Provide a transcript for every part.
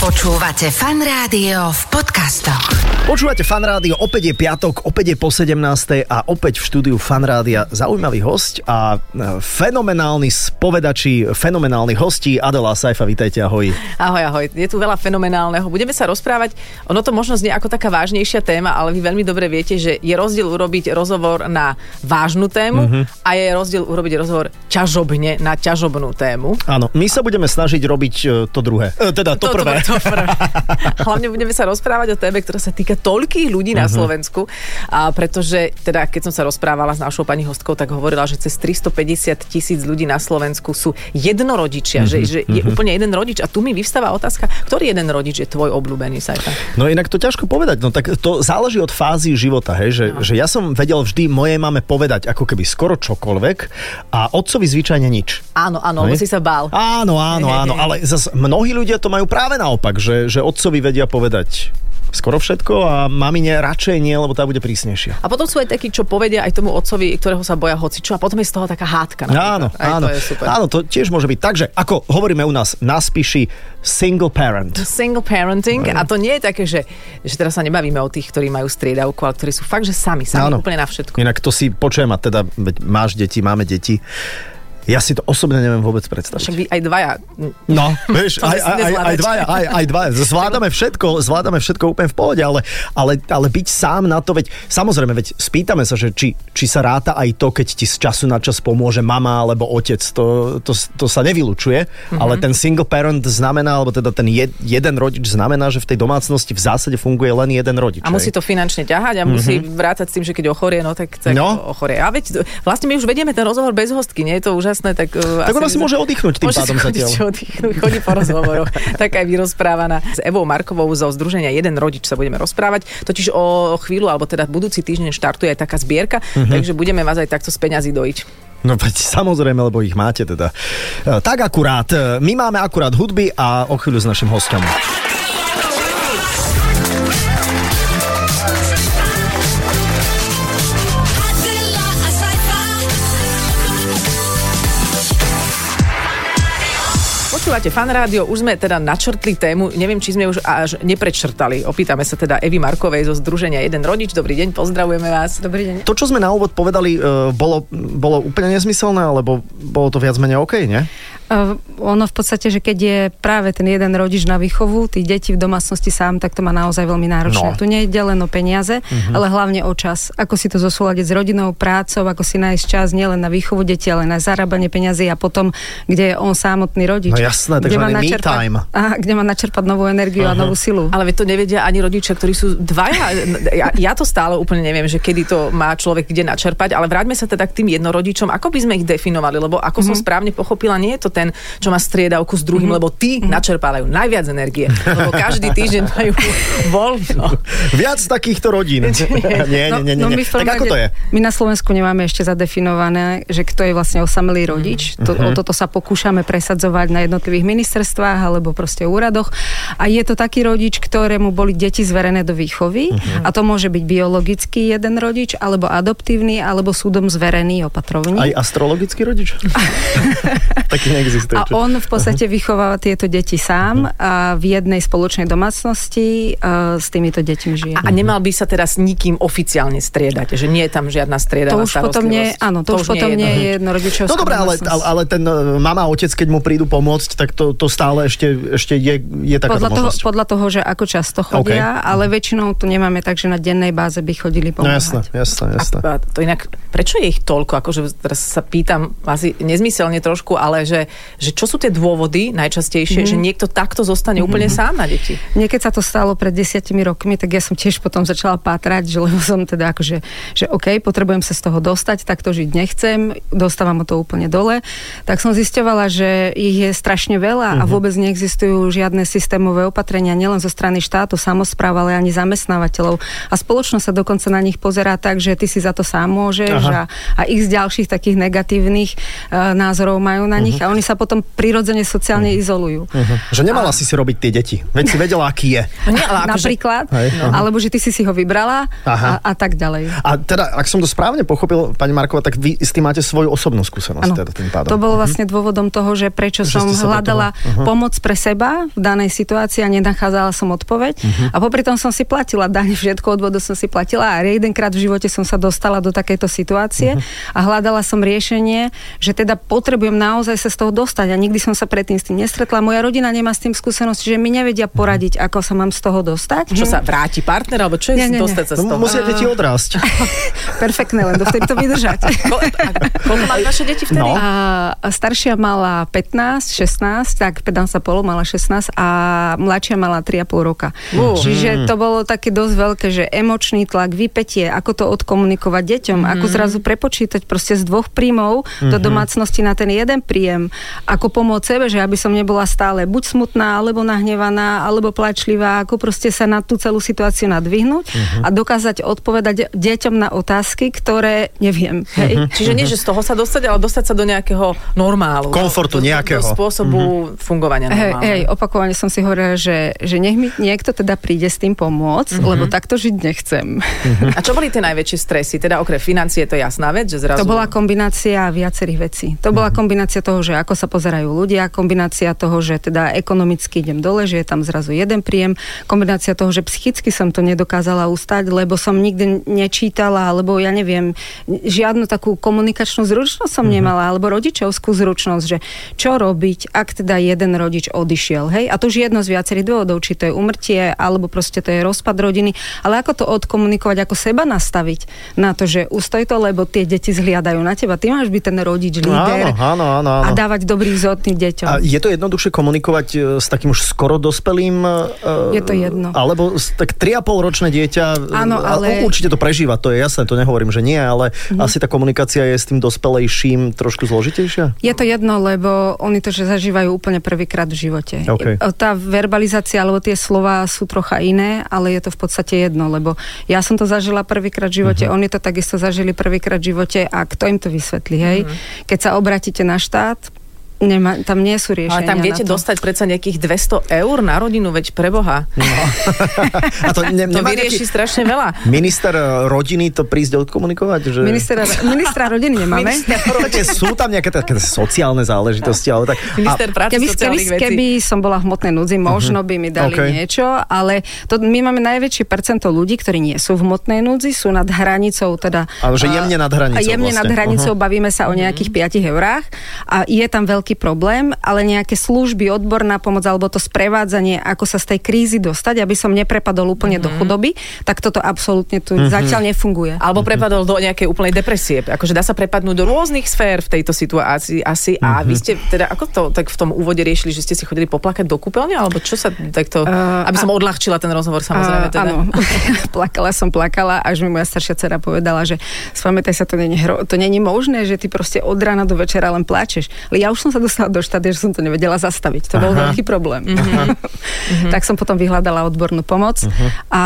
Počúvate fan rádio v podcastoch. Počúvate fan rádio, opäť je piatok, opäť je po 17. a opäť v štúdiu fan rádia zaujímavý host a e, fenomenálny spovedači, fenomenálny hostí. Adela Saifa, vítajte, ahoj. Ahoj, ahoj. Je tu veľa fenomenálneho. Budeme sa rozprávať, ono to možno znie ako taká vážnejšia téma, ale vy veľmi dobre viete, že je rozdiel urobiť rozhovor na vážnu tému Mhm. a je rozdiel urobiť rozhovor ťažobne na ťažobnú tému. Áno, my sa budeme snažiť robiť e, to druhé. E, teda to, prvé. To, prvé. Hlavne budeme sa rozprávať o téme, ktorá sa týka toľkých ľudí Mhm. na Slovensku. A pretože, teda keď som sa rozprávala s našou pani hostkou, tak hovorila, že cez 350 tisíc ľudí na Slovensku sú jednorodičia, Mhm, že, že je úplne jeden rodič. A tu mi vyvstáva otázka, ktorý jeden rodič je tvoj obľúbený, Sajta? No inak to ťažko povedať, no tak to záleží od fázy života, hej, že, No. že ja som vedel vždy mojej mame povedať ako keby skoro čokoľvek a otcovi zvyčajne nič. Áno, áno, Hej. si sa bál. Áno, áno, áno, ale zas mnohí ľudia to majú práve naopak, že, že otcovi vedia povedať skoro všetko a mamine radšej nie, lebo tá bude prísnejšia. A potom sú aj takí, čo povedia aj tomu otcovi, ktorého sa boja hocičo a potom je z toho taká hádka. napríklad. Áno, aj áno. To je super. Áno, to tiež môže byť. Takže, ako hovoríme u nás na spíši, single parent. Single parenting a to nie je také, že, že teraz sa nebavíme o tých, ktorí majú striedavku, ale ktorí sú fakt, že sami, sami Áno. úplne na všetko. Inak to si počujem a teda veď máš deti, máme deti. Ja si to osobne neviem vôbec predstaviť. Však vy aj dvaja. No, vieš, aj, aj, aj, aj dvaja, aj, aj dvaja. Zvládame všetko, zvládame všetko úplne v pohode, ale, ale, ale byť sám na to, veď samozrejme, veď spýtame sa, že či, či sa ráta aj to, keď ti z času na čas pomôže mama alebo otec, to, to, to sa nevylučuje, Mhm. ale ten single parent znamená, alebo teda ten jed, jeden rodič znamená, že v tej domácnosti v zásade funguje len jeden rodič. A musí to finančne ťahať a musí vrátať s tým, že keď ochorie, no tak, tak No. ochorie. A veď vlastne my už vedieme ten rozhovor bez hostky, nie je to úžasné? Tak, uh, Tak ona si môže oddychnúť tým Môže pádom chodiť, zatiaľ. oddychnúť, chodí po rozhovoroch. tak aj vyrozprávaná. S Evou Markovou zo Združenia Jeden rodič sa budeme rozprávať. Totiž o chvíľu, alebo teda budúci týždeň štartuje aj taká zbierka, Mhm. takže budeme vás aj takto z peňazí dojiť. No veď samozrejme, lebo ich máte teda. E, Tak akurát, e, my máme akurát hudby a o chvíľu s našim hostom. Počúvate fan rádio, už sme teda načrtli tému, neviem, či sme už až neprečrtali. Opýtame sa teda Evy Markovej zo Združenia Jeden rodič. Dobrý deň, pozdravujeme vás. Dobrý deň. To, čo sme na úvod povedali, e, bolo, bolo úplne nezmyselné, alebo bolo to viac menej OK, nie? Uh, ono v podstate, že keď je práve ten jeden rodič na výchovu, tých detí v domácnosti sám, tak to má naozaj veľmi No. náročné. Tu nie je len o peniaze, uh-huh. ale hlavne o čas. Ako si to zosúľadiť s rodinou, prácou, ako si nájsť čas nielen na výchovu detí, ale na zarábanie peniazy a potom, kde je on samotný rodič. No jasné, kde takzvaný má me načerpať, time. Aha, kde má načerpať novú energiu uh-huh. a novú silu. Ale to nevedia ani rodičia, ktorí sú dvaja. Ja, ja to stále úplne neviem, že kedy to má človek kde načerpať, ale vráťme sa teda k tým jednorodičom. Ako by sme ich definovali? Lebo ako som správne pochopila, nie je to ten, čo má striedavku s druhým, lebo tí načerpávajú najviac energie. Lebo každý týždeň majú voľno. Viac takýchto rodín. nie, nie, nie, nie, nie. my v prvom Tak ako to je? My na Slovensku nemáme ešte zadefinované, že kto je vlastne osamelý rodič. To, Mhm. O toto sa pokúšame presadzovať na jednotlivých ministerstvách alebo proste úradoch. A je to taký rodič, ktorému boli deti zverené do výchovy. Mhm. A to môže byť biologický jeden rodič, alebo adoptívny, alebo súdom zverený opatrovný. Aj astrologický rodič? Taký neexistuje. A on v podstate vychováva tieto deti sám a v jednej spoločnej domácnosti uh, s týmito deťmi žije. A nemal by sa teraz nikým oficiálne striedať, že nie je tam žiadna striedavá to už potom nie, áno, to, už potom nie je jednorodičovská No dobré, ale, ale, ale ten e, mama a otec, keď mu prídu pomôcť, tak to, to stále ešte, ešte je, je taká podľa toho, možnosť. podľa toho, že ako často chodia, ale väčšinou tu nemáme tak, že na dennej báze by chodili No pomáhať. jasné, jasné, jasné. A to inak, prečo je ich toľko? Akože teraz sa pýtam asi nezmyselne trošku, ale že, že čo sú tie dôvody najčastejšie, mm-hmm. že niekto takto zostane úplne sám na deti? Mne keď sa to stalo pred desiatimi rokmi, tak ja som tiež potom začala pátrať, že lebo som teda akože, že OK, potrebujem sa z toho dostať, tak to žiť nechcem, dostávam to úplne dole. Tak som zisťovala, že ich je strašne veľa a vôbec neexistujú žiadne systémové opatrenia, nielen zo strany štátu, samozpráv, ale ani zamestnávateľov. A spoločnosť sa dokonca na nich pozerá tak, že ty si za to sám môžeš Aha. a, a ich z ďalších takých negatívnych uh, názorov majú na nich a oni oni sa potom prirodzene sociálne izolujú. Uh-huh. Že nemala si si robiť tie deti. Veď si vedela, aký je. Nie, ale akože, Napríklad, Hej, aha. alebo že ty si si ho vybrala Aha. a, a tak ďalej. A teda, ak som to správne pochopil, pani Markova, tak vy s tým máte svoju osobnú skúsenosť. Áno, Teda tým pádom. to bolo vlastne dôvodom toho, že prečo Že som hľadala aha. pomoc pre seba v danej situácii a nenachádzala som odpoveď. Mhm. A popri tom som si platila daň, všetko odvodu som si platila a jedenkrát v živote som sa dostala do takejto situácie Mhm. a hľadala som riešenie, že teda potrebujem naozaj sa z toho dostať a nikdy som sa predtým s tým nestretla. Moja rodina nemá s tým skúsenosť, že mi nevedia Mhm. poradiť, ako sa mám z toho dostať. Čo sa vráti partner, alebo čo je Nie, nie, nie. dostať sa z No, toho? musia deti odrásť. Perfektné, len dovtedy to vydržať. Ko- a Koľko mali vaše deti vtedy? No. A staršia mala 15, 16, tak pedám sa polo mala 16 a mladšia mala 3,5 roka. Uh. Čiže to bolo také dosť veľké, že emočný tlak, vypetie, ako to odkomunikovať deťom, ako zrazu prepočítať proste z dvoch príjmov do domácnosti na ten jeden príjem, ako pomôcť sebe, že aby som nebola stále buď smutná, alebo nahnevaná, alebo plačlivá, ako proste sa na tú celú situáciu nadvihnúť a dokázať odpovedať deťom na otázky, ktoré neviem. Hej? Čiže nie, že z toho sa dostať, ale dostať sa do nejakého normálu. Komfortu do, nejakého. Do spôsobu fungovania Hej, normálneho. hej, opakovane som si hovorila, že, že nech mi niekto teda príde s tým pomôcť, Mhm. lebo takto žiť nechcem. A čo boli tie najväčšie stresy? Teda okrem financie, to je jasná vec, že zrazu... To bola kombinácia viacerých vecí. To bola kombinácia toho, že ako sa pozerajú ľudia, kombinácia toho, že teda ekonomicky idem dole, že je tam zrazu jeden príjem, kombinácia toho, že psychicky som to nedokázala ustať, lebo som nikdy nečítala, alebo ja neviem, žiadnu takú komunikačnú zručnosť som nemala, alebo rodičovskú zručnosť, že čo robiť, ak teda jeden rodič odišiel, hej? A to už je jedno z viacerých dôvodov, či to je umrtie, alebo proste to je rozpad rodiny, ale ako to odkomunikovať, ako seba nastaviť na to, že ustoj to, lebo tie deti zhliadajú na teba. Ty máš byť ten rodič, líder Áno, áno, áno, áno. a dávať dobrý vzor tým deťom. A je to jednoduchšie komunikovať e, s takým už skoro dospelým? e, Je to jedno. Alebo tak 3,5 ročné dieťa, Áno, e, ale- Mhm. určite to prežíva, to je jasné, to nehovorím, že nie, ale asi tá komunikácia je s tým dospelejším trošku zložitejšia? Je to jedno, lebo oni to, že zažívajú úplne prvýkrát v živote. OK. Tá verbalizácia alebo tie slova sú trocha iné, ale je to v podstate jedno, lebo ja som to zažila prvýkrát v živote, Mhm. oni to takisto zažili prvýkrát v živote a kto im to vysvetlí, hej? Keď sa obratíte na štát, Nema, tam nie sú riešenia Ale tam viete na to. dostať predsa nejakých 200 eur na rodinu, veď preboha. A to, ne, To nemá vyrieši nejaký strašne veľa. minister e, rodiny to prísť odkomunikovať? Že... Ministra, ministra rodiny nemáme. Také sú tam nejaké také sociálne záležitosti, ale tak... Minister práce Keby, keby, vecí. keby som bola v hmotnej núdzi, možno by mi dali OK. niečo, ale to, my máme najväčšie percento ľudí, ktorí nie sú v hmotnej núdzi, sú nad hranicou, teda... Ale že jemne nad hranicou A jemne vlastne. nad hranicou, Aha. bavíme sa o nejakých 5 eurách a je tam veľký problém, ale nejaké služby, odborná pomoc alebo to sprevádzanie, ako sa z tej krízy dostať, aby som neprepadol úplne do chudoby, tak toto absolútne tu zatiaľ nefunguje. Alebo prepadol do nejakej úplnej depresie. Akože dá sa prepadnúť do rôznych sfér v tejto situácii asi. A vy ste teda, ako to tak v tom úvode riešili, že ste si chodili poplakať do kúpeľne? Alebo čo sa takto, Uh, aby som odľahčila ten rozhovor samozrejme. A, Teda. Áno, plakala som, plakala, až mi moja staršia dcera povedala, že spamätaj sa, to není, hro, to není možné, že ty proste od rána do večera len plačeš. Ale ja už som sa dostala do štádia, že som to nevedela zastaviť. To bol Aha. veľký problém. tak som potom vyhľadala odbornú pomoc a,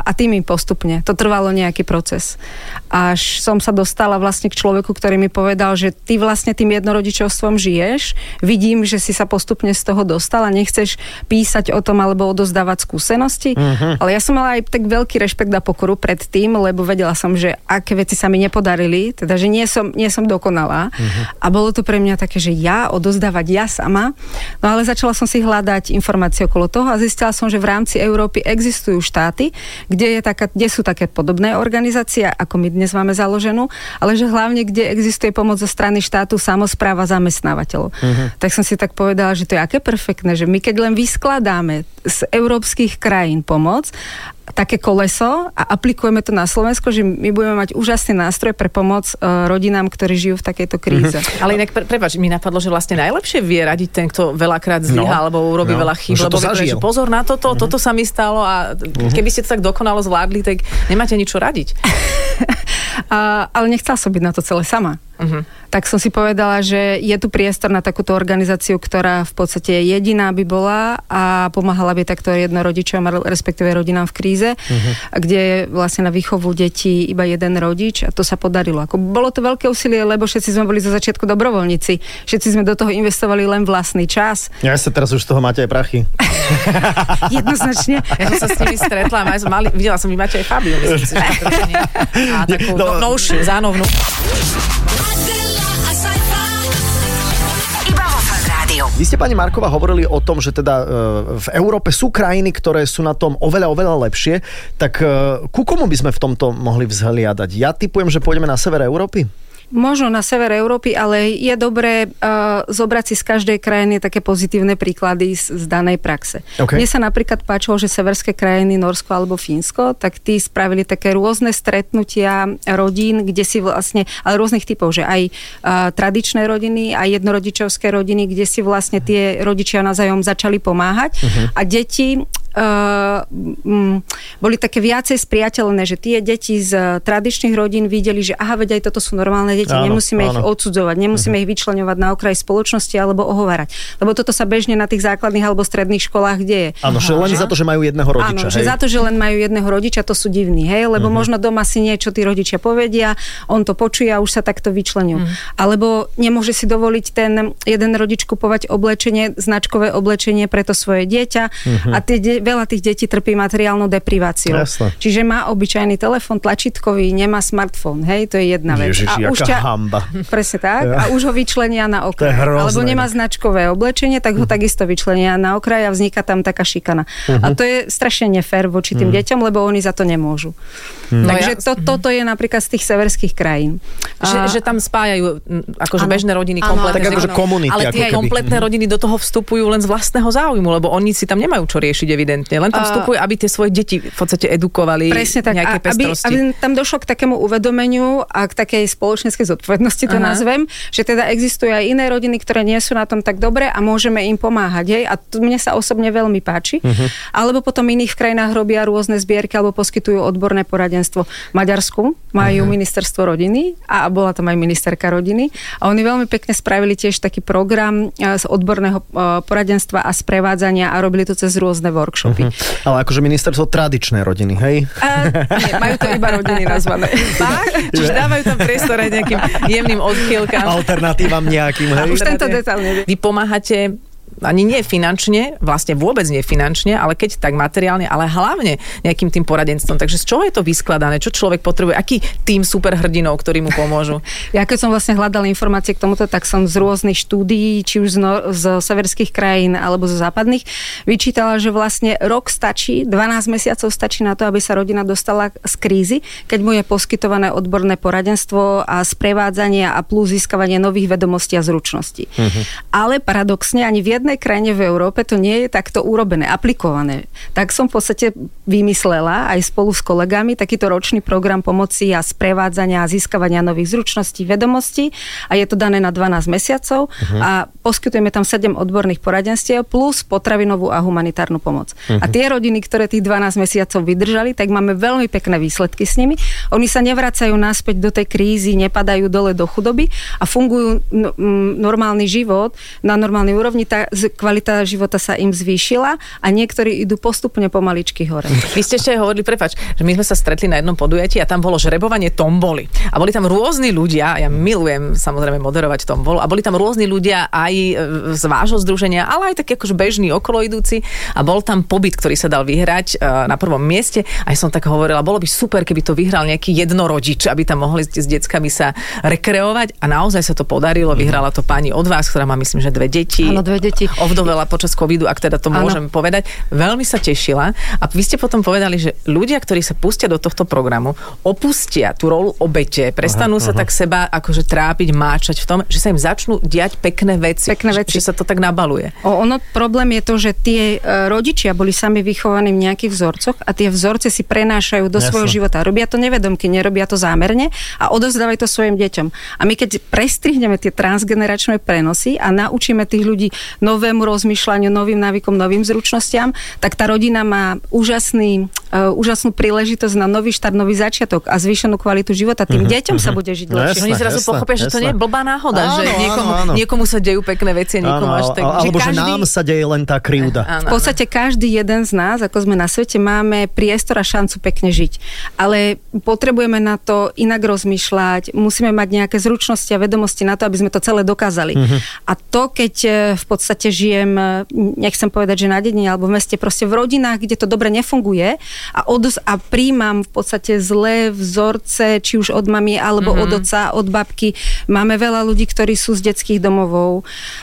a tým im postupne. To trvalo nejaký proces. Až som sa dostala vlastne k človeku, ktorý mi povedal, že ty vlastne tým jednorodičovstvom žiješ, vidím, že si sa postupne z toho dostala, nechceš písať o tom alebo odozdávať skúsenosti, ale ja som mala aj tak veľký rešpekt a pokoru pred tým, lebo vedela som, že aké veci sa mi nepodarili, teda že nie som, nie som dokonalá a bolo to pre mňa také, že ja odozdávať ja sama, no ale začala som si hľadať informácie okolo toho a zistila som, že v rámci Európy existujú štáty, kde, je taká, kde sú také podobné organizácie, ako my dnes máme založenú, ale že hlavne, kde existuje pomoc zo strany štátu, samozpráva, zamestnávateľov. Tak som si tak povedala, že to je aké perfektné, že my keď len vyskladáme z európskych krajín pomoc, také koleso a aplikujeme to na Slovensko, že my budeme mať úžasný nástroj pre pomoc e, rodinám, ktorí žijú v takejto kríze. Ale inak, pre, prepáč, mi napadlo, že vlastne najlepšie vie radiť ten, kto veľakrát zlyha No, alebo urobí no, veľa chýb, lebo to vie, že pozor na toto, toto sa mi stalo a keby ste to tak dokonalo zvládli, tak nemáte nič čo radiť. A, ale nechcela som byť na to celé sama. Mhm. Tak som si povedala, že je tu priestor na takúto organizáciu, ktorá v podstate jediná by bola a pomáhala by takto jednorodičom, respektíve rodinám v kríze, uh-huh. kde je vlastne na výchovu detí iba jeden rodič a to sa podarilo. Ako bolo to veľké úsilie, lebo všetci sme boli zo začiatku dobrovoľníci. Všetci sme do toho investovali len vlastný čas. Ja sa teraz už z toho máte aj prachy. Jednoznačne. Ja som sa s nimi stretla, aj som mali, videla som, vy máte aj Fabiu, myslím si, že trošku nie. A takú No. no, novšiu, zánovnú. Rádiu. Vy ste, pani Marková, hovorili o tom, že teda e, v Európe sú krajiny, ktoré sú na tom oveľa, oveľa lepšie. Tak e, ku komu by sme v tomto mohli vzhliadať? Ja typujem, že pôjdeme na sever Európy. Možno na sever Európy, ale je dobré uh, zobrať si z každej krajiny také pozitívne príklady z, z danej praxe. OK. Mne sa napríklad páčilo, že severské krajiny, Norsko alebo Fínsko, tak tí spravili také rôzne stretnutia rodín, kde si vlastne, ale rôznych typov, že aj uh, tradičné rodiny, aj jednorodičovské rodiny, kde si vlastne tie rodičia navzájom začali pomáhať a deti Uh, mm, boli také viacej spriateľné, že tie deti z tradičných rodín videli, že aha, veď aj toto sú normálne deti, Áno, nemusíme ich áno. odsudzovať, nemusíme ich vyčleňovať na okraj spoločnosti alebo ohovárať. Lebo toto sa bežne na tých základných alebo stredných školách deje. Áno, že len za to, že majú jedného rodiča. Áno, že hej? za to, že len majú jedného rodiča, to sú divní, hej, lebo možno doma si niečo tí rodičia povedia, on to počuje a už sa takto vyčlenujú. Alebo nemôže si dovoliť ten jeden rodič kupovať oblečenie, značkové oblečenie pre to svoje dieťa a tie, de- veľa tých detí trpí materiálnou depriváciou. Jasné. Čiže má obyčajný telefón tlačítkový, nemá smartfón, hej, to je jedna vec. Ježiši, a už jaká hamba. Presne tak. A už ho vyčlenia na To je okraj. hrozné, Alebo nemá značkové oblečenie, tak ho takisto vyčlenia na okraj a vzniká tam taká šikana. A to je strašne nefér voči tým deťom, lebo oni za to nemôžu. No Takže ja- to, toto je napríklad z tých severských krajín. Že, A- že tam spájajú akože Áno. bežné rodiny Áno, kompletné. Tak akože rodiny. komunity, Ale tie kompletné rodiny do toho vstupujú len z vlastného záujmu, lebo oni si tam nemajú čo riešiť evidentne. Len tam A- vstupujú, aby tie svoje deti v podstate edukovali Presne tak. nejaké A aby, pestrosti. aby tam došlo k takému uvedomeniu a k takej spoločenskej zodpovednosti, to Aha. nazvem, že teda existujú aj iné rodiny, ktoré nie sú na tom tak dobre a môžeme im pomáhať. Hej? A to mne sa osobne veľmi páči. Mhm. Alebo potom v iných krajinách robia rôzne zbierky alebo poskytujú odborné poradenstvo. V Maďarsku majú Mhm. ministerstvo rodiny a bola tam aj ministerka rodiny a oni veľmi pekne spravili tiež taký program e, z odborného e, poradenstva a sprevádzania a robili to cez rôzne workshopy. Ale akože ministerstvo tradičnej rodiny, hej? A, nie, majú to iba rodiny nazvané. Fakt? Čiže dávajú tam priestor aj nejakým jemným odchýlkam. Alternatívam nejakým, hej? Už tento detail neviem. Vy pomáhate ani nie finančne, vlastne vôbec nie finančne, ale keď tak materiálne, ale hlavne nejakým tým poradenstvom. Takže z čoho je to vyskladané? Čo človek potrebuje? Aký tým superhrdinov, ktorí mu pomôžu? Ja keď som vlastne hľadala informácie k tomuto, tak som z rôznych štúdií, či už z, no, z severských krajín alebo zo západných, vyčítala, že vlastne rok stačí, 12 mesiacov stačí na to, aby sa rodina dostala z krízy, keď mu je poskytované odborné poradenstvo a sprevádzanie a plus získavanie nových vedomostí a zručností. Ale paradoxne ani v jednej krajine v Európe to nie je takto urobené, aplikované. Tak som v podstate vymyslela aj spolu s kolegami takýto ročný program pomoci a sprevádzania a získavania nových zručností, vedomostí a je to dané na 12 mesiacov a poskytujeme tam 7 odborných poradenstiev plus potravinovú a humanitárnu pomoc. A tie rodiny, ktoré tých 12 mesiacov vydržali, tak máme veľmi pekné výsledky s nimi. Oni sa nevracajú naspäť do tej krízy, nepadajú dole do chudoby a fungujú no, mm, normálny život na normálnej úrovni. Tá kvalita života sa im zvýšila a niektorí idú postupne pomaličky hore. Vy ste ešte aj hovorili, prepač, že my sme sa stretli na jednom podujatí a tam bolo žrebovanie tomboli. A boli tam rôzni ľudia, ja milujem samozrejme moderovať tombolu, a boli tam rôzni ľudia aj e, z vášho združenia, ale aj takí akože bežní okoloidúci a bol tam pobyt, ktorý sa dal vyhrať e, na prvom mieste. A ja som tak hovorila, bolo by super, keby to vyhral nejaký jednorodič, aby tam mohli s s deckami sa rekreovať a naozaj sa to podarilo. Vyhrala to pani od vás, ktorá má myslím, že dve deti. Áno, dve deti. Ovdovela počas covidu, ak teda to Áno. môžem povedať. Veľmi sa tešila a vy ste potom povedali, že ľudia, ktorí sa pustia do tohto programu, opustia tú rolu obete, prestanú sa tak seba akože trápiť, máčať v tom, že sa im začnú diať pekné veci. Pekné že- veci. Že, sa to tak nabaluje. O, ono, problém je to, že tie e, rodičia boli sami vychovaní v nejakých vzorcoch a tie vzorce si prenášajú do Jasné. svojho života. Robia to nevedomky, nerobia to zámerne a odovzdávajú to svojim deťom. A my keď prestrihneme tie transgeneračné prenosy a naučíme tých ľudí novému rozmýšľaniu, novým návykom, novým zručnostiam, tak tá rodina má úžasný úžasnú príležitosť na nový štart, nový začiatok a zvýšenú kvalitu života. Tým deťom sa bude žiť No lepšie. jasné. Oni zrazu pochopia, že to nie je blbá náhoda, Áno, že áno, niekomu, áno. niekomu sa dejú pekné veci a niekomu Áno, až tak. ale- alebo že každý- nám sa deje len tá krivda. Áno, V podstate každý jeden z nás, ako sme na svete, máme priestor a šancu pekne žiť. Ale potrebujeme na to inak rozmýšľať, musíme mať nejaké zručnosti a vedomosti na to, aby sme to celé dokázali. Mhm. A to, keď e, v podstate žijem, e, nechcem povedať, že na dedine alebo v meste, proste v rodinách, kde to dobre nefunguje a, odos- a príjmam v podstate zlé vzorce, či už od mami alebo Mhm. od otca, od babky. Máme veľa ľudí, ktorí sú z detských domovov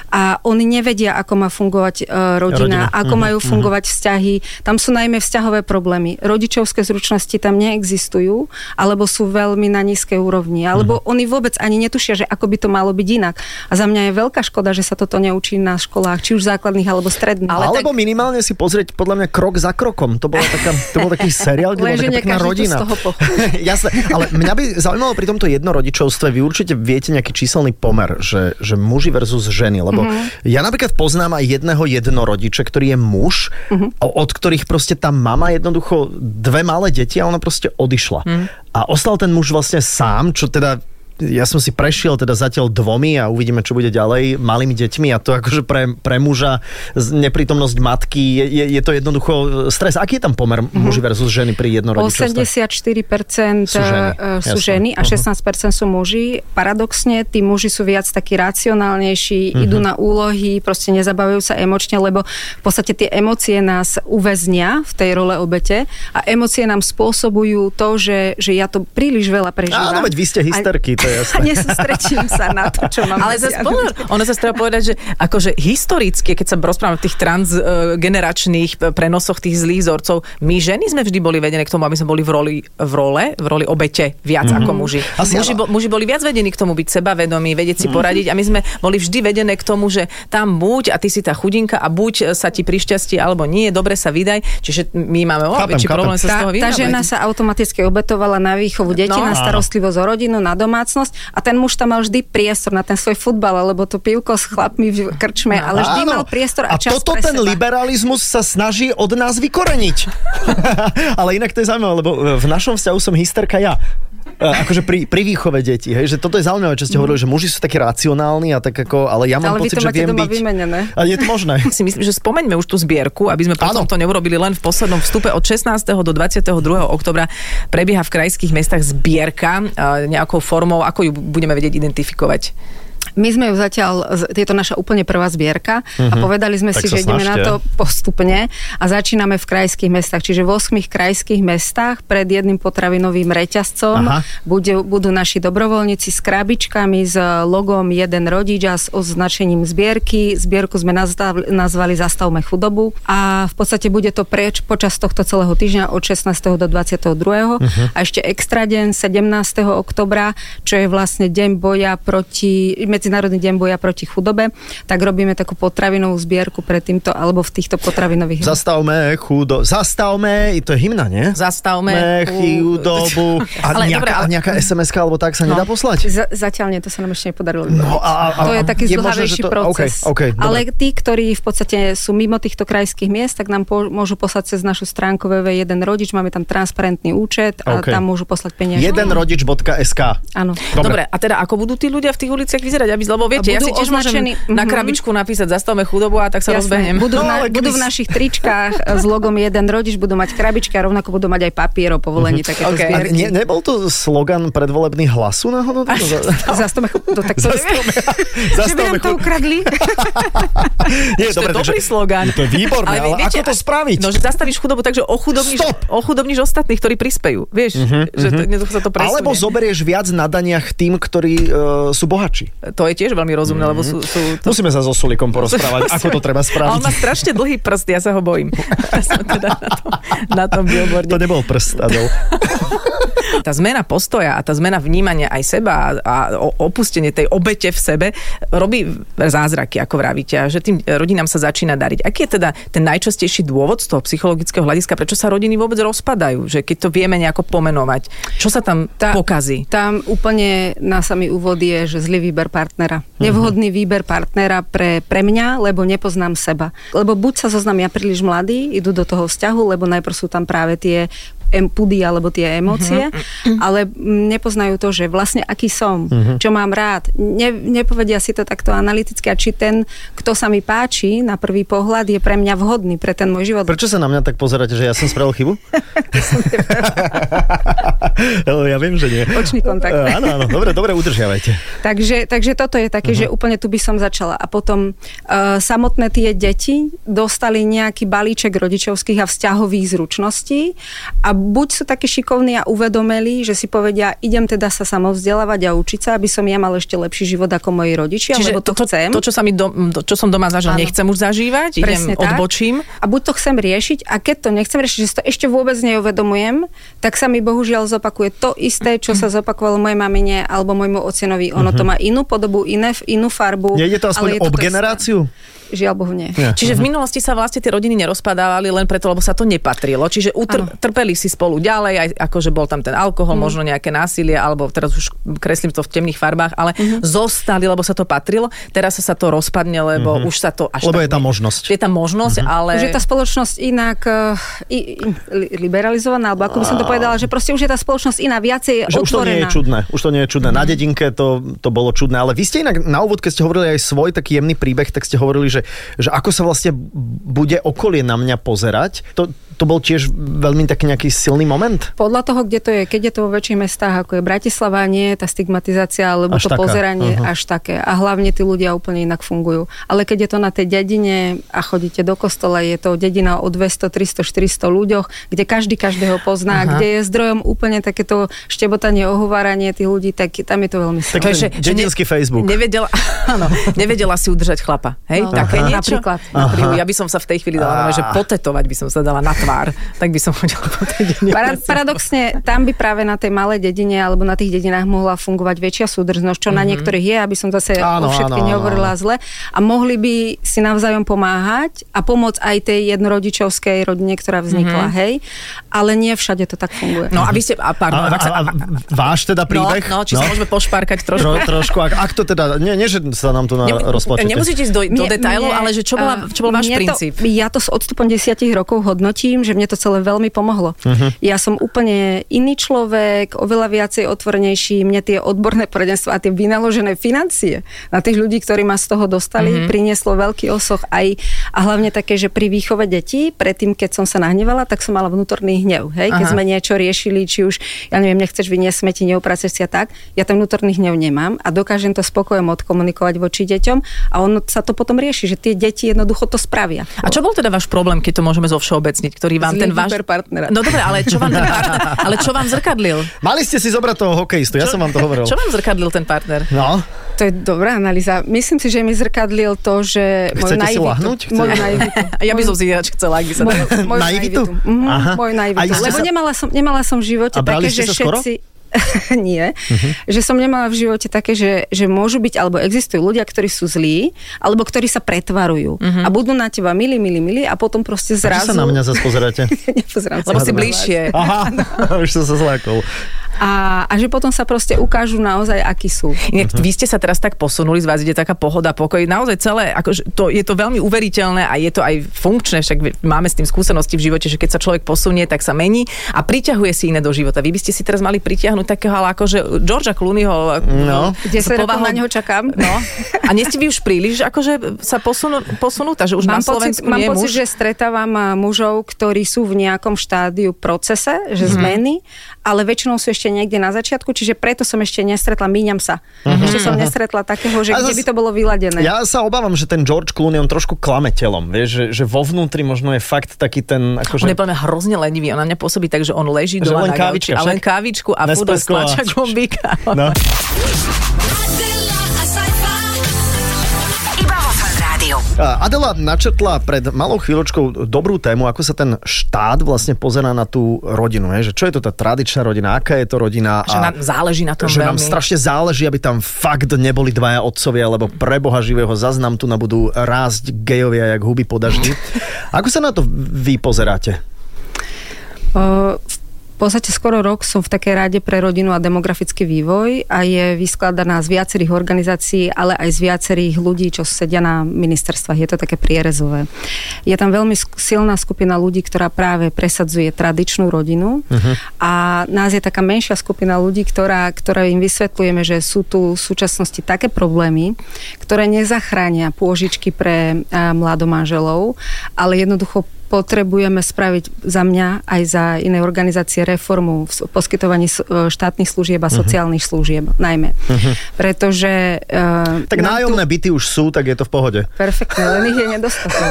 a oni nevedia, ako má fungovať e, rodina, Rodina. ako Mhm, majú fungovať vzťahy. Tam sú najmä vzťahové problémy. Rodičovské zručnosti tam neexistujú, alebo sú veľmi na nízkej úrovni, alebo Mhm. oni vôbec ani netušia, že ako by to malo byť inak. A za mňa je veľká škoda, že sa toto neučí na školách, či už základných alebo stredných. Ale Alebo minimálne si pozrieť podľa mňa krok za krokom. To, bola taká, to bol taký seriál, kde bola taká pekná každý to rodina. z toho. Jasné, ale mňa by zaujímalo pri tomto jednorodičovstve, vy určite viete nejaký číselný pomer, že, že muži versus ženy, lebo Mhm. ja napríklad poznám aj jedného jednorodiča, ktorý je muž, Mhm. o- od ktorých proste tá mama jednoducho dve malé deti a ona proste odišla. Mhm. A ostal ten muž vlastne sám, čo teda ja som si prešiel teda zatiaľ dvomi a uvidíme, čo bude ďalej, malými deťmi a to akože pre, pre muža neprítomnosť matky, je, je, je to jednoducho stres. Aký je tam pomer Mhm. muži versus ženy pri jednorodičovstve? 84% Sú ženy, e, sú ženy a Mhm. 16% sú muži. Paradoxne, tí muži sú viac takí racionálnejší, Mhm. idú na úlohy, proste nezabavujú sa emočne, lebo v podstate tie emócie nás uväznia v tej role obete a emócie nám spôsobujú to, že, že ja to príliš veľa prežívam. Áno, veď vy ste hysterky, to je Nesústredím sa na to, čo mám Ale zase ono sa treba povedať, že akože historicky, keď sa rozprávame o tých transgeneračných prenosoch tých zlých vzorcov, my ženy sme vždy boli vedené k tomu, aby sme boli v roli, v role, v roli obete viac mm-hmm. ako muži. Asi Muži, bo, muži boli viac vedení k tomu byť sebavedomí, vedieť si poradiť a my sme boli vždy vedené k tomu, že tam buď a ty si tá chudinka a buď sa ti pri šťastí alebo nie, dobre sa vydaj. Čiže my máme o, Chápem, väčší chápem. problém sa z Tá, toho tá vyhrávať. žena sa automaticky obetovala na výchovu detí, No. na starostlivosť o rodinu, na domácnosť a ten muž tam mal vždy priestor na ten svoj futbal, alebo to pivko s chlapmi v krčme, ale vždy Áno. mal priestor a, a čas toto pre ten seba. liberalizmus sa snaží od nás vykoreniť. Ale inak to je zaujímavé, lebo v našom vzťahu som hysterka ja. Akože pri, pri výchove detí, hej, že toto je zaujímavé, čo ste hovorili, že muži sú takí racionálni a tak ako, ale ja mám Ale vy pocit, to že máte viem doma byť. vymenené. A je to možné. si myslím, že spomeňme už tú zbierku, aby sme potom to neurobili len v poslednom vstupe. Od 16. do 22. oktobra prebieha v krajských mestách zbierka e, nejakou formou, ako ju budeme vedieť identifikovať. My sme ju zatiaľ, je to naša úplne prvá zbierka a povedali sme Tak si, že ideme na snažte. to postupne a začíname v krajských mestách. Čiže v 8 krajských mestách pred jedným potravinovým reťazcom Aha. budú, budú naši dobrovoľníci s krabičkami, s logom jeden rodič a s označením zbierky. Zbierku sme nazvali, Zastavme chudobu a v podstate bude to preč počas tohto celého týždňa od 16. do 22. A ešte extra deň 17. oktobra, čo je vlastne deň boja proti, Medzinárodný deň boja proti chudobe, tak robíme takú potravinovú zbierku pred týmto, alebo v týchto potravinových... Zastavme chudo... Zastavme, to je hymna, nie? Zastavme Me chudobu. A Ale nejaká, dobre, ale- a nejaká SMS alebo tak sa nedá poslať? Z- zatiaľ nie, to sa nám ešte nepodarilo. No a, a, a, to je taký zdlhavejší to- proces. OK, OK, dobre. Ale tí, ktorí v podstate sú mimo týchto krajských miest, tak nám po, môžu poslať cez našu stránku www1 rodič, máme tam transparentný účet a OK. tam môžu poslať peniaze. Jedenrodič.sk Áno. Dobre. a teda ako budú tí ľudia v tých uliciach vyzerať? Aby, lebo viete, ja si tiež označení- môžem na Mhm. krabičku napísať zastavme chudobu a tak sa Jasné. rozbehnem. Budú, No, na, budú v našich tričkách s logom jeden rodič, budú mať krabičky a rovnako budú mať aj papier o povolení takéto. Mhm. A zbierky. ne, nebol to slogan predvolebný hlasu náhodou? Zastome, to tak to neviem. Že by nám to ukradli. Nie, to je dobrý takže- slogán. To je výborné, ale, vy- ako to spraviť? No, že zastavíš chudobu, takže ochudobníš, Stop! ochudobníš ostatných, ktorí prispejú. Vieš, že to, sa to presunie. Alebo zoberieš viac na daniach tým, ktorí uh, sú bohatší. To je tiež veľmi rozumné, lebo sú... sú to... Musíme sa so Sulikom porozprávať, ako to treba spraviť. má strašne dlhý prst, ja sa ho bojím. Ja som teda na tom, na tom billboarde. To nebol prst, Adol. Tá zmena postoja a tá zmena vnímania aj seba a, opustenie tej obete v sebe robí zázraky, ako vravíte, a že tým rodinám sa začína dariť. Aký je teda ten najčastejší dôvod z toho psychologického hľadiska, prečo sa rodiny vôbec rozpadajú? Že keď to vieme nejako pomenovať, čo sa tam Tá- pokazí? Tam úplne na samý úvod je, že zlý výber partnera. Nevhodný výber partnera pre, pre mňa, lebo nepoznám seba. Lebo buď sa zoznamia príliš mladí, idú do toho vzťahu, lebo najprv sú tam práve tie pudy alebo tie emócie, ale mm, nepoznajú to, že vlastne aký som, čo mám rád. Ne, nepovedia si to takto analyticky a či ten, kto sa mi páči na prvý pohľad, je pre mňa vhodný pre ten môj život. Prečo sa na mňa tak pozeráte, že ja som spravil chybu? Ja viem, že nie. Očný kontakt. Áno, áno, dobre, dobre, udržiavajte. Takže, takže toto je také, uh-huh. že úplne tu by som začala. A potom uh, samotné tie deti dostali nejaký balíček rodičovských a vzťahových zručností a buď sú takí šikovní a uvedomeli, že si povedia, idem teda sa samovzdelávať a učiť sa, aby som ja mal ešte lepší život ako moji rodičia, Čiže lebo to, to, chcem. to, čo, sa mi do, to, čo som doma zažil, Áno. nechcem už zažívať, idem, Presne tak. odbočím. A buď to chcem riešiť, a keď to nechcem riešiť, že si to ešte vôbec neuvedomujem, tak sa mi bohužiaľ zopakuje to isté, čo sa zopakovalo mojej mamine alebo môjmu ocenovi. Ono to má inú podobu, iné, inú farbu. Nejde to ale aspoň je to ob to isté. Žiaľ Bohu nie. Nie. Čiže v minulosti sa vlastne tie rodiny nerozpadávali len preto, lebo sa to nepatrilo. Čiže utr- Áno. trpeli si spolu ďalej, aj akože bol tam ten alkohol, možno nejaké násilie, alebo teraz už kreslím to v temných farbách, ale zostali, lebo sa to patrilo. Teraz sa to rozpadne, lebo už sa to až Lebo tak je tam možnosť. Je tam možnosť, ale... Už je tá spoločnosť inak uh, i, i, li- liberalizovaná, alebo ako by som to povedala, že proste už je tá spoločnosť iná, viacej Že už to nie je otvorená. čudné. Už to nie je čudné. Na dedinke to, to bolo čudné. Ale vy ste inak na úvod, keď ste hovorili aj svoj taký jemný príbeh, tak ste hovorili, že, že ako sa vlastne bude okolie na mňa pozerať. To, to bol tiež veľmi taký nejaký silný moment. Podľa toho, kde to je, keď je to vo väčších mestách, ako je Bratislava, nie je tá stigmatizácia, alebo Až to taká, pozeranie aha. až také. A hlavne tí ľudia úplne inak fungujú. Ale keď je to na tej dedine a chodíte do kostola, je to dedina o 200, 300, 400 ľuďoch, kde každý každého pozná, Aha. kde je zdrojom úplne takéto štebotanie, ohováranie tých ľudí, tak tam je to veľmi silné. Takže dedinský Facebook. Nevedela, áno, nevedela si udržať chlapa. Hej, No, také aha. niečo. Napríklad. Napríklad. Ja by som sa v tej chvíli dala, že potetovať by som sa dala na tvár. Tak by som chodila po tej dedine. Para, paradoxne, tam by práve na tej malej dedine alebo na tých dedinách mohla fungovať väčšia súdržnosť, čo na niektorých je, aby som zase Áno, o všetky áno, áno, nehovorila zle. A mohli by si navzájom pomáhať a pomôcť aj tej jednorodičovskej rodine, ktorá vznikla, hej. Ale nie všade to tak funguje. No a vy ste, a A, pardon, a, sa, a, váš teda príbeh? No, no, či sa môžeme pošpárkať trošku. Tro, trošku, ak, ak to teda, nie, nie, že sa nám tu na, Nem- rozplačete. Nemusíte ísť do, do detailov, ale že čo, bola, a, čo bol váš princíp? To, ja to s odstupom desiatich rokov hodnotím, že mne to celé veľmi pomohlo. Uh-huh. Ja som úplne iný človek, oveľa viacej otvornejší. Mne tie odborné poradenstva a tie vynaložené financie na tých ľudí, ktorí ma z toho dostali, uh-huh. prinieslo veľký osoch aj a hlavne také, že pri výchove detí, predtým, keď som sa nahnevala, tak som mala vnútorný hnev. Hej? Keď Aha. sme niečo riešili, či už, ja neviem, nechceš vyniesť smeti, neupraceš si a tak, ja ten vnútorný hnev nemám a dokážem to spokojom odkomunikovať voči deťom a ono sa to potom rieši, že tie deti jednoducho to spravia. A čo bol teda váš problém, keď to môžeme zo všeobecniť, ktorý vám Zlý ten váš... partnera. No dobre, ale čo vám ten partner, ale čo vám zrkadlil? Mali ste si zobrať toho hokejistu, ja som vám to hovoril. Čo vám zrkadlil ten partner? No, To je dobrá analýza. Myslím si, že mi zrkadlil to, že Chcete si naivitu. lahnúť? Moju naivitu. Ja by som si ináč chcela, ak by sa dalo. Naivitu? naivitu. Mhm, Aha. moju naivitu. Ste Lebo sa- nemala som, nemala som v živote A také, že sa skoro? Všetci... Nie, že som nemala v živote také, že, že môžu byť, alebo existujú ľudia, ktorí sú zlí, alebo ktorí sa pretvarujú a budú na teba milí, milí, milí a potom proste zrazu... sa na mňa zase pozeráte? Nepozerám sa Lebo si vás. bližšie. Aha, už som sa zlákol. A, a že potom sa proste ukážu naozaj, akí sú. Inak vy ste sa teraz tak posunuli, z vás ide taká pohoda, pokoj. Naozaj celé, akože to, je to veľmi uveriteľné a je to aj funkčné, však máme s tým skúsenosti v živote, že keď sa človek posunie, tak sa mení a priťahuje si iné do života. Vy by ste si teraz mali pritiahnuť takého, ale akože Georgia Clooneyho. No. Kde sa povahou- na neho čakám. No. A nie ste vy už príliš akože sa posunú, posunúta, že už Mám na Slovensku pocit, mám nie pocit, muž? že stretávam a, mužov, ktorí sú v nejakom štádiu procese, že Mhm. zmeny, ale väčšinou sú ešte niekde na začiatku, čiže preto som ešte nestretla, míňam sa. Mhm. Ešte som nestretla takého, že kde zas- by to bolo vyladené. Ja sa obávam, že ten George Clooney, on trošku klame telom, vieš, že, že vo vnútri možno je fakt taký ten, On akože... je podľa hrozne lenivý. On na mňa pôsobí tak, že on leží Že doma len na kávička gauči a len kávičku a furt stlača gombíka. No. Adela načrtla pred malou chvíľočkou dobrú tému, ako sa ten štát vlastne pozerá na tú rodinu. Je? Že čo je to tá tradičná rodina, aká je to rodina. Že nám záleží na tom že nám veľmi. strašne záleží, aby tam fakt neboli dvaja otcovia, lebo pre Boha živého zaznam tu na budú rásť gejovia jak huby po daždi. Ako sa na to vy pozeráte? O, v podstate skoro rok som v takej rade pre rodinu a demografický vývoj a je vyskladaná z viacerých organizácií, ale aj z viacerých ľudí, čo sedia na ministerstvách. Je to také prierezové. Je tam veľmi silná skupina ľudí, ktorá práve presadzuje tradičnú rodinu uh-huh. a nás je taká menšia skupina ľudí, ktorá, ktorá im vysvetlujeme, že sú tu v súčasnosti také problémy, ktoré nezachránia pôžičky pre a, mladomanželov, ale jednoducho potrebujeme spraviť za mňa aj za iné organizácie reformu v poskytovaní e, štátnych služieb a sociálnych služieb najmä. Pretože... Uh, Tak nájomné byty už sú, tak je to v pohode. Perfektne, len ich je nedostatok.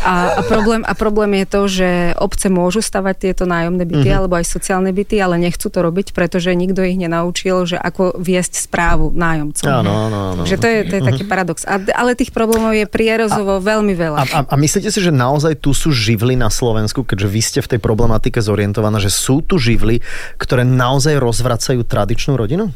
A, a, problém, a problém je to, že obce môžu stavať tieto nájomné byty Mhm. alebo aj sociálne byty, ale nechcú to robiť, pretože nikto ich nenaučil, že ako viesť správu nájomcom. Áno, áno, áno. Takže to je, to je taký paradox. A, ale tých problémov je prierezovo veľmi veľa. A, a, a myslíte si, že naozaj tu sú živly na Slovensku, keďže vy ste v tej problematike zorientovaná, že sú tu živly, ktoré naozaj rozvracajú tradičnú rodinu?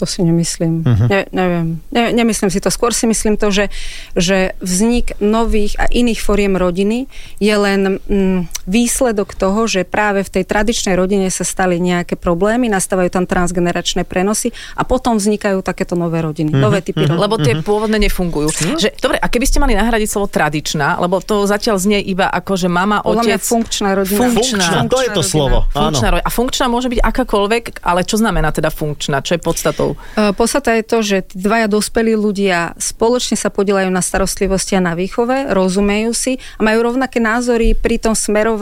To si nemyslím. Uh-huh. Ne, neviem. Ne, nemyslím si to. Skôr si myslím to, že, že vznik nových a iných foriem rodiny je len mm, výsledok toho, že práve v tej tradičnej rodine sa stali nejaké problémy, nastávajú tam transgeneračné prenosy a potom vznikajú takéto nové rodiny, Mhm. uh-huh. nové typy rodín. Lebo tie pôvodné nefungujú. Že, dobre, a keby ste mali nahradiť slovo tradičná, lebo to zatiaľ znie iba ako, že mama, Podľa mňa otec... funkčná rodina. Funkčná. Funkčná, to je to rodina. slovo. Funkčná rodina. A funkčná môže byť akákoľvek, ale čo znamená teda funkčná? Čo je podstatou? E, Podstata je to, že dvaja dospelí ľudia spoločne sa podielajú na starostlivosti a na výchove, rozumejú si a majú rovnaké názory pri tom smerovaní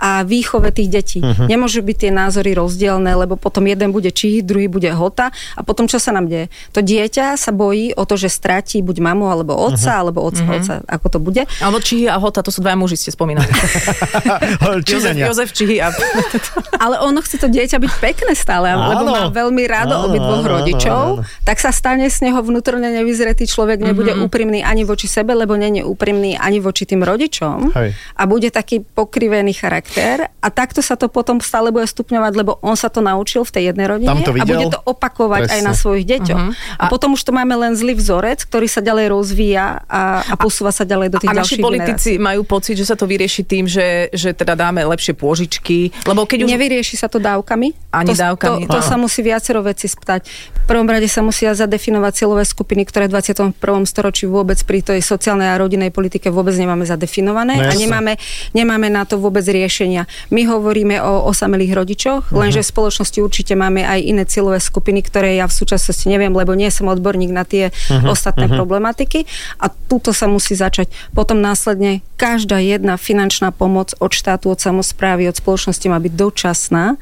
a výchove tých detí. Uh-huh. Nemôžu byť tie názory rozdielne, lebo potom jeden bude čí, druhý bude hota a potom čo sa nám deje? To dieťa sa bojí o to, že stratí buď mamu alebo otca, uh-huh. alebo otca, uh-huh. otca, ako to bude. Alebo Čihy a Hota, to sú dvaja muži, ste spomínali. Jozef. Jozef Čihy a... Ale ono chce to dieťa byť pekné stále, Áno. lebo má veľmi rado obidvoch rodičov, áno, áno. tak sa stane z neho vnútorne nevyzretý človek, nebude mm-hmm. úprimný ani voči sebe, lebo nie je úprimný ani voči tým rodičom Hej. a bude taký pokrivený charakter a takto sa to potom stále bude stupňovať, lebo on sa to naučil v tej jednej rodine Tam to a videl. bude to opakovať aj Presne. na svojich deťoch. A, potom už to máme len zlý vzorec, ktorý sa ďalej rozvíja a, a posúva sa ďalej do tých A naši ďalších politici majú pocit, že sa to vyrieši tým, že, že teda dáme lepšie pôžičky, lebo keď už... Nevyrieši sa to dávkami? Ani to, dávkami. To, to sa musí viacero veci spýtať. V prvom rade sa musia zadefinovať cieľové skupiny, ktoré v 21. storočí vôbec pri tej sociálnej a rodinnej politike vôbec nemáme zadefinované No a nemáme, nemáme na to vôbec riešenia. My hovoríme o osamelých rodičoch, Mhm. lenže v spoločnosti určite máme aj iné cieľové skupiny, ktoré ja v súčasnosti neviem, lebo nie som odborník na tie Mhm. ostatné problematiky a túto sa musí začať. Potom následne každá jedna finančná pomoc od štátu, od samozprávy, od spoločnosti má byť dočasná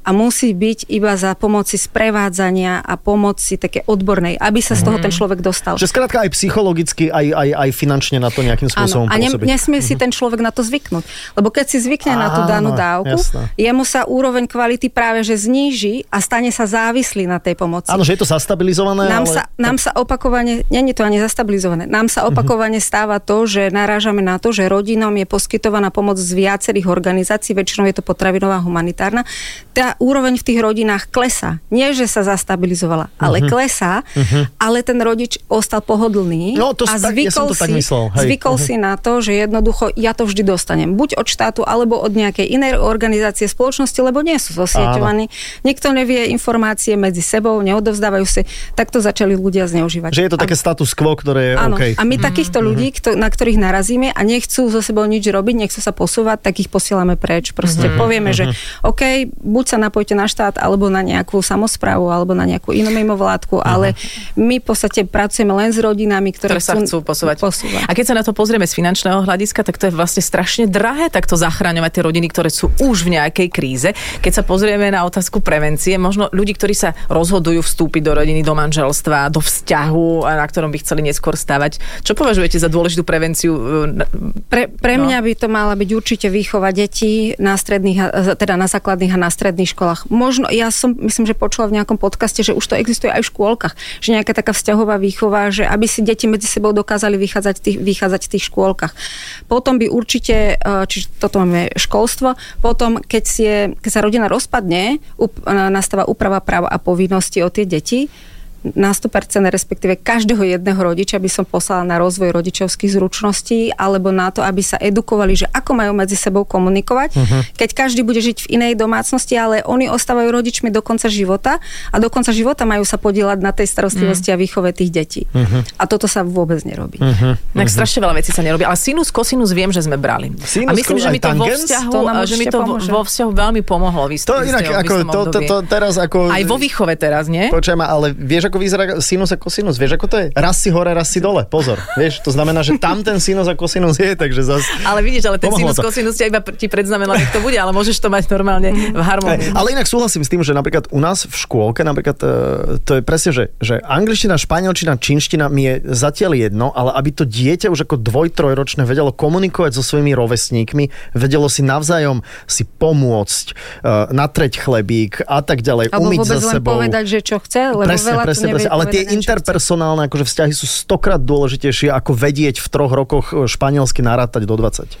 a musí byť iba za pomoci sprevádzania a pomoci také odbornej, aby sa z toho ten človek dostal. Že skrátka aj psychologicky, aj, aj, aj finančne na to nejakým spôsobom Áno, a ne, nesmie si ten človek na to zvyknúť. Lebo keď si zvykne na tú danú Áno, dávku, jasné. jemu sa úroveň kvality práve že zníži a stane sa závislý na tej pomoci. Áno, že je to zastabilizované, Nám, ale... sa, nám sa opakovane, není to ani zastabilizované, nám sa opakovane stáva to, že narážame na to, že rodinom je poskytovaná pomoc z viacerých organizácií, väčšinou je to potravinová humanitárna. Tá úroveň v tých rodinách klesá. Nie, že sa zastabilizovala, ale klesá, ale ten rodič ostal pohodlný No, to a tak- ja zvykol, tak si, myslel, hej. zvykol si na to, že jednoducho ja to vždy dostanem. Buď od štátu, alebo od nejakej inej organizácie spoločnosti, lebo nie sú zosieťovaní. Nikto nevie informácie medzi sebou, neodovzdávajú si. Takto začali ľudia zneužívať. Že je to A- také status quo, ktoré je Áno, OK. a my takýchto ľudí, kto, na ktorých narazíme a nechcú so sebou nič robiť, nechcú sa posúvať, tak ich posielame preč. Proste povieme, že OK, buď sa napojte na štát, alebo na nejakú samozprávu, alebo na nejakú inú mimovládku, ale my v podstate pracujeme len s rodinami, ktoré, ktoré sa chcú posúvať. posúvať. A keď sa na to pozrieme z finančného hľadiska, tak to je vlastne strašne drahé takto zachraňovať tie rodiny, ktoré sú už v nejakej kríze. Keď sa pozrieme na otázku prevencie, možno ľudí, ktorí sa rozhodujú vstúpiť do rodiny, do manželstva, do vzťahu, na ktorom by chceli neskôr stavať. Čo považujete za dôležitú prevenciu? E, Pre, pre No. mňa by to mala byť určite výchova detí na stredných, a- teda na základných a na stredných školách. Možno, ja som, myslím, že počula v nejakom podcaste, že už to existuje aj v škôlkach, že nejaká taká vzťahová výchova, že aby si deti medzi sebou dokázali vychádzať, v tých, vychádzať v tých škôlkach. Potom by určite, e, čiže toto máme školstvo, potom keď, si keď sa rodina rozpadne, up, e, nastáva úprava práva a povinnosti o tie deti, na 100% respektíve každého jedného rodiča by som poslala na rozvoj rodičovských zručností alebo na to, aby sa edukovali, že ako majú medzi sebou komunikovať, uh-huh. keď každý bude žiť v inej domácnosti, ale oni ostávajú rodičmi do konca života a do konca života majú sa podielať na tej starostlivosti uh-huh. a výchove tých detí. Uh-huh. A toto sa vôbec nerobí. Uh-huh. Tak strašne veľa vecí sa nerobí. Ale sinus, kosinus viem, že sme brali. Sinus, a myslím, že mi to vo vzťahu, To že mi to vo, pomôže. vo vzťahu veľmi pomohlo. V To inak, ako, to, to, to teraz ako... Aj vo výchove teraz, nie? Počujem, ale vieš, ako vyzerá sinus a kosinus? Vieš, ako to je? Raz si hore, raz si dole. Pozor. Vieš, to znamená, že tam ten sinus a kosinus je, takže zas... Ale vidíš, ale ten sinus, to. kosinus ťa iba ti predznamená, jak to bude, ale môžeš to mať normálne v harmonii. Ale inak súhlasím s tým, že napríklad u nás v škôlke, napríklad e, to je presne, že, že angličtina, španielčina, čínština mi je zatiaľ jedno, ale aby to dieťa už ako dvoj, trojročné vedelo komunikovať so svojimi rovesníkmi, vedelo si navzájom si pomôcť, e, natreť chlebík a tak ďalej, Alebo umyť za sebou. povedať, že čo chce, lebo presne, veľa presne, nevie presne. Ale tie interpersonálne akože vzťahy sú stokrát dôležitejšie ako vedieť v troch rokoch e, španielsky narátať do 20.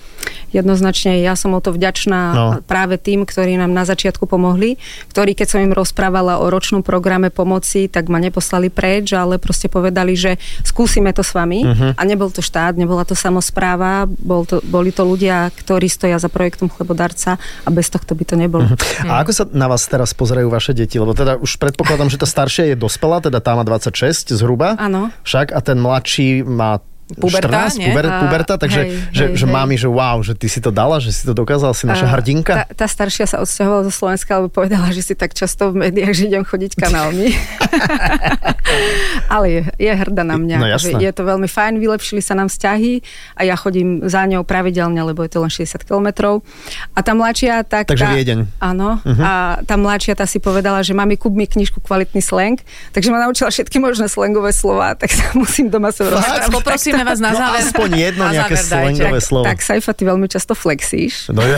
Jednoznačne ja som o to vďačná No. práve tým, ktorí nám na začiatku pomohli, ktorí keď som im rozprávala o ročnom programe pomoci, tak ma neposlali preč, ale proste povedali, že skúsime to s vami. Uh-huh. A nebol to štát, nebola to samozpráva, bol to, boli to ľudia, ktorí stoja za projektom Chlebodarca a bez tohto by to nebolo. Uh-huh. A ako sa na vás teraz pozerajú vaše deti? Lebo teda už predpokladám, že tá staršia je dospelá, teda tá má 26 zhruba. Áno. Však a ten mladší má Puberta, 14, nie? puber, A- puberta, takže hej, že, hej, že hej. mami, že wow, že ty si to dala, že si to dokázal, si naša A hrdinka. Tá, tá staršia sa odsťahovala zo Slovenska, lebo povedala, že si tak často v médiách, že idem chodiť kanálmi. Ale je, je hrdá na mňa. No že jasné. je to veľmi fajn, vylepšili sa nám vzťahy a ja chodím za ňou pravidelne, lebo je to len 60 kilometrov. A tá mladšia, tak... Takže tá, Viedeň. Áno. Uh-huh. A tá mladšia, tá si povedala, že mami, kúp mi knižku Kvalitný slang, takže ma naučila všetky možné slangové slova, tak sa musím doma sa Tak poprosíme vás na No záver. aspoň jedno na nejaké slangové slovo. Tak, Saifa, ty veľmi často flexíš. No je,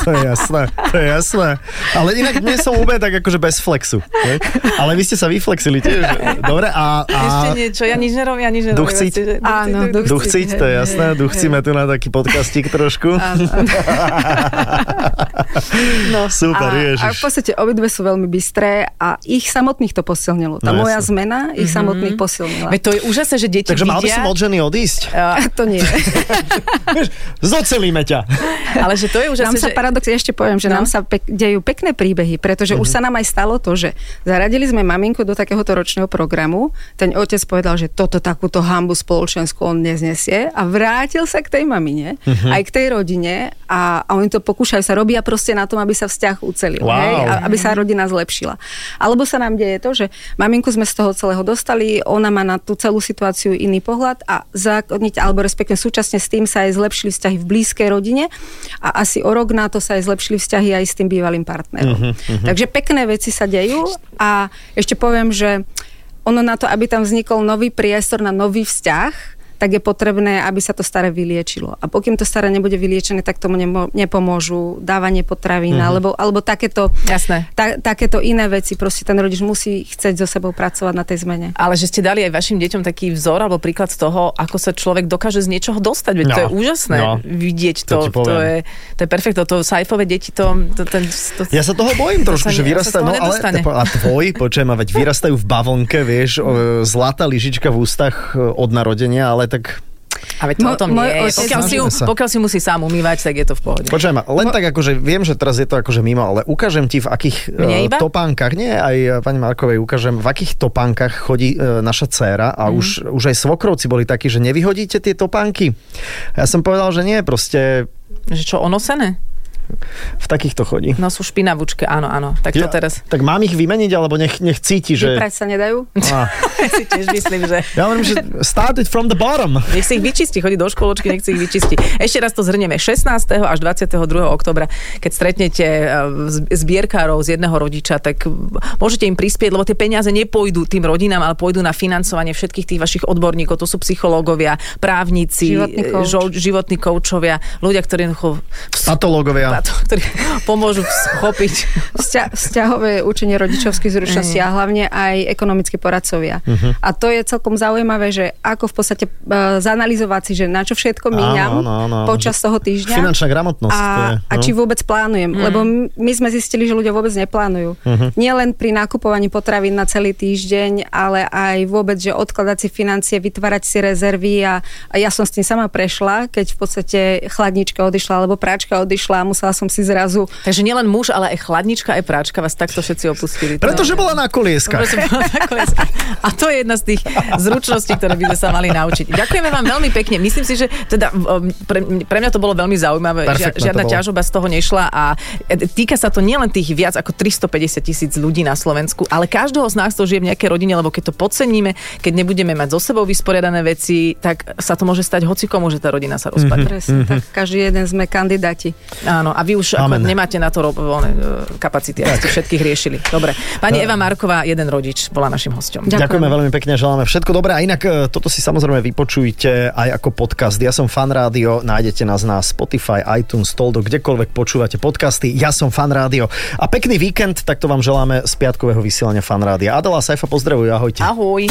to je jasné, to je jasné. Ale inak dnes som úplne tak akože bez flexu. Ne? Ale vy ste sa vyflexili tiež. Dobre, a... a... Ešte niečo, ja nič nerobím, ja nič nerobím. Duchciť? Že- Áno, duchciť, duchciť. To je jasné, duchcíme tu na taký podcastík trošku. No, Super, a, ježiš. a v podstate obidve sú veľmi bystré a ich samotných to posilnilo. Tá No moja jasne. zmena ich samotných posilnila. Veď to je úžasné, že deti Takže mal by vidia, som od ženy odísť? to nie. Zocelíme ťa. ale že to je úžasné, Nám sa že... paradoxne ešte poviem, že No. nám sa pek- dejú pekné príbehy, pretože už sa nám aj stalo to, že zaradili sme maminku do takéhoto ročného programu, ten otec povedal, že toto takúto hambu spoločenskú on neznesie a vrátil sa k tej mamine, aj k tej rodine a, a oni to pokúšajú sa, robia proste na tom, aby sa vzťah ucelil, Wow. hej, a, aby sa rodina zlepšila. Alebo sa nám deje to, že maminku sme z toho celého dostali, ona má na tú celú situáciu iný pohľad a zákonite, alebo respektíve súčasne s tým sa aj zlepšili vzťahy v blízkej rodine a asi o rok na to sa aj zlepšili vzťahy aj s tým bývalým partnerom. Uh-huh, Takže pekné veci sa dejú a ešte poviem, že ono na to, aby tam vznikol nový priestor na nový vzťah, tak je potrebné, aby sa to staré vyliečilo. A pokým to staré nebude vyliečené, tak tomu nemo- nepomôžu dávanie potravín, Mhm. alebo, alebo takéto, Jasné. ta, takéto iné veci. Proste ten rodič musí chcieť so sebou pracovať na tej zmene. Ale že ste dali aj vašim deťom taký vzor alebo príklad z toho, ako sa človek dokáže z niečoho dostať. Veď to No, je úžasné no, vidieť to to. To, je, to je perfektné. To sajfové deti, to, to, ten, to, Ja sa toho bojím To trošku, sa že to vyrastajú, no ale a tvoj, počujem, a veď vyrastajú v bavlnke, vieš, zlatá lyžička v ústach e, od narodenia, ale tak A veď to o tom nie je. Pokiaľ si, pokiaľ si musí sám umývať, tak je to v pohode. Počujem, len tak akože viem, že teraz je to akože mimo, ale ukážem ti v akých Mne e, iba? topánkach, nie, aj e, pani Markovej ukážem, v akých topánkach chodí e, naša dcéra a Mhm. už, už aj svokrovci boli takí, že nevyhodíte tie topánky. Ja som povedal, že nie, proste Že čo, onosené? V takýchto chodí. No sú špinavučke, áno, áno. Tak čo Ja- teraz? Tak mám ich vymeniť, alebo nech, nech cíti, že... Vyprať sa nedajú? Ja si tiež myslím, že... ja hovorím, že start it from the bottom. Nech si ich vyčistí, chodí do školočky, nech si ich vyčistí. Ešte raz to zhrnieme. 16. až 22. oktobra, keď stretnete z- zbierkárov z jedného rodiča, tak môžete im prispieť, lebo tie peniaze nepôjdu tým rodinám, ale pôjdu na financovanie všetkých tých vašich odborníkov. To sú psychológovia, právnici, coach. žo- životní koučovia, ľudia, ktorí Patológovia. Kamarátov, ktorí pomôžu schopiť. Vzťa- vzťahové učenie rodičovských zručností a hlavne aj ekonomickí poradcovia. Uh-huh. A to je celkom zaujímavé, že ako v podstate uh, zanalizovať si, že na čo všetko míňam Áno, áno, áno. počas toho týždňa. Finančná gramotnosť. A, to je, a či vôbec plánujem, mm. lebo my sme zistili, že ľudia vôbec neplánujú. Uh-huh. Nie len pri nakupovaní potravín na celý týždeň, ale aj vôbec, že odkladať si financie, vytvárať si rezervy a, a ja som s tým sama prešla, keď v podstate chladnička odišla alebo práčka odišla a musela som si zrazu Takže nielen muž, ale aj chladnička, aj práčka vás takto všetci opustili. Pretože To- bola na kolieskach. Bola na kolieska. A to je jedna z tých zručností, ktoré by sme sa mali naučiť. Ďakujeme vám veľmi pekne. Myslím si, že teda um, pre, pre mňa to bolo veľmi zaujímavé. Perfektné Žia, žiadna ťažoba z toho nešla a e, týka sa to nielen tých viac ako 350 tisíc ľudí na Slovensku, ale každého z nás to žije v nejakej rodine, lebo keď to podceníme, keď nebudeme mať so sebou vysporiadané veci, tak sa to môže stať hocikomu, že tá rodina sa rozpadne. presne tak, každý jeden sme kandidáti. Áno, a vy už ako nemáte na to ro- voľné e, kapacity, aby ste všetkých riešili. Dobre. Pani Eva Marková, jeden rodič, bola našim hosťom. Ďakujem. Ďakujeme veľmi pekne, želáme všetko dobré. A inak e, toto si samozrejme vypočujte aj ako podcast. Ja som fan rádio, nájdete nás na Spotify, iTunes, Toldo, kdekoľvek počúvate podcasty. Ja som fan rádio. A pekný víkend, takto vám želáme z piatkového vysielania fan rádia. Adela a Saifa pozdravujú, ahojte. Ahoj.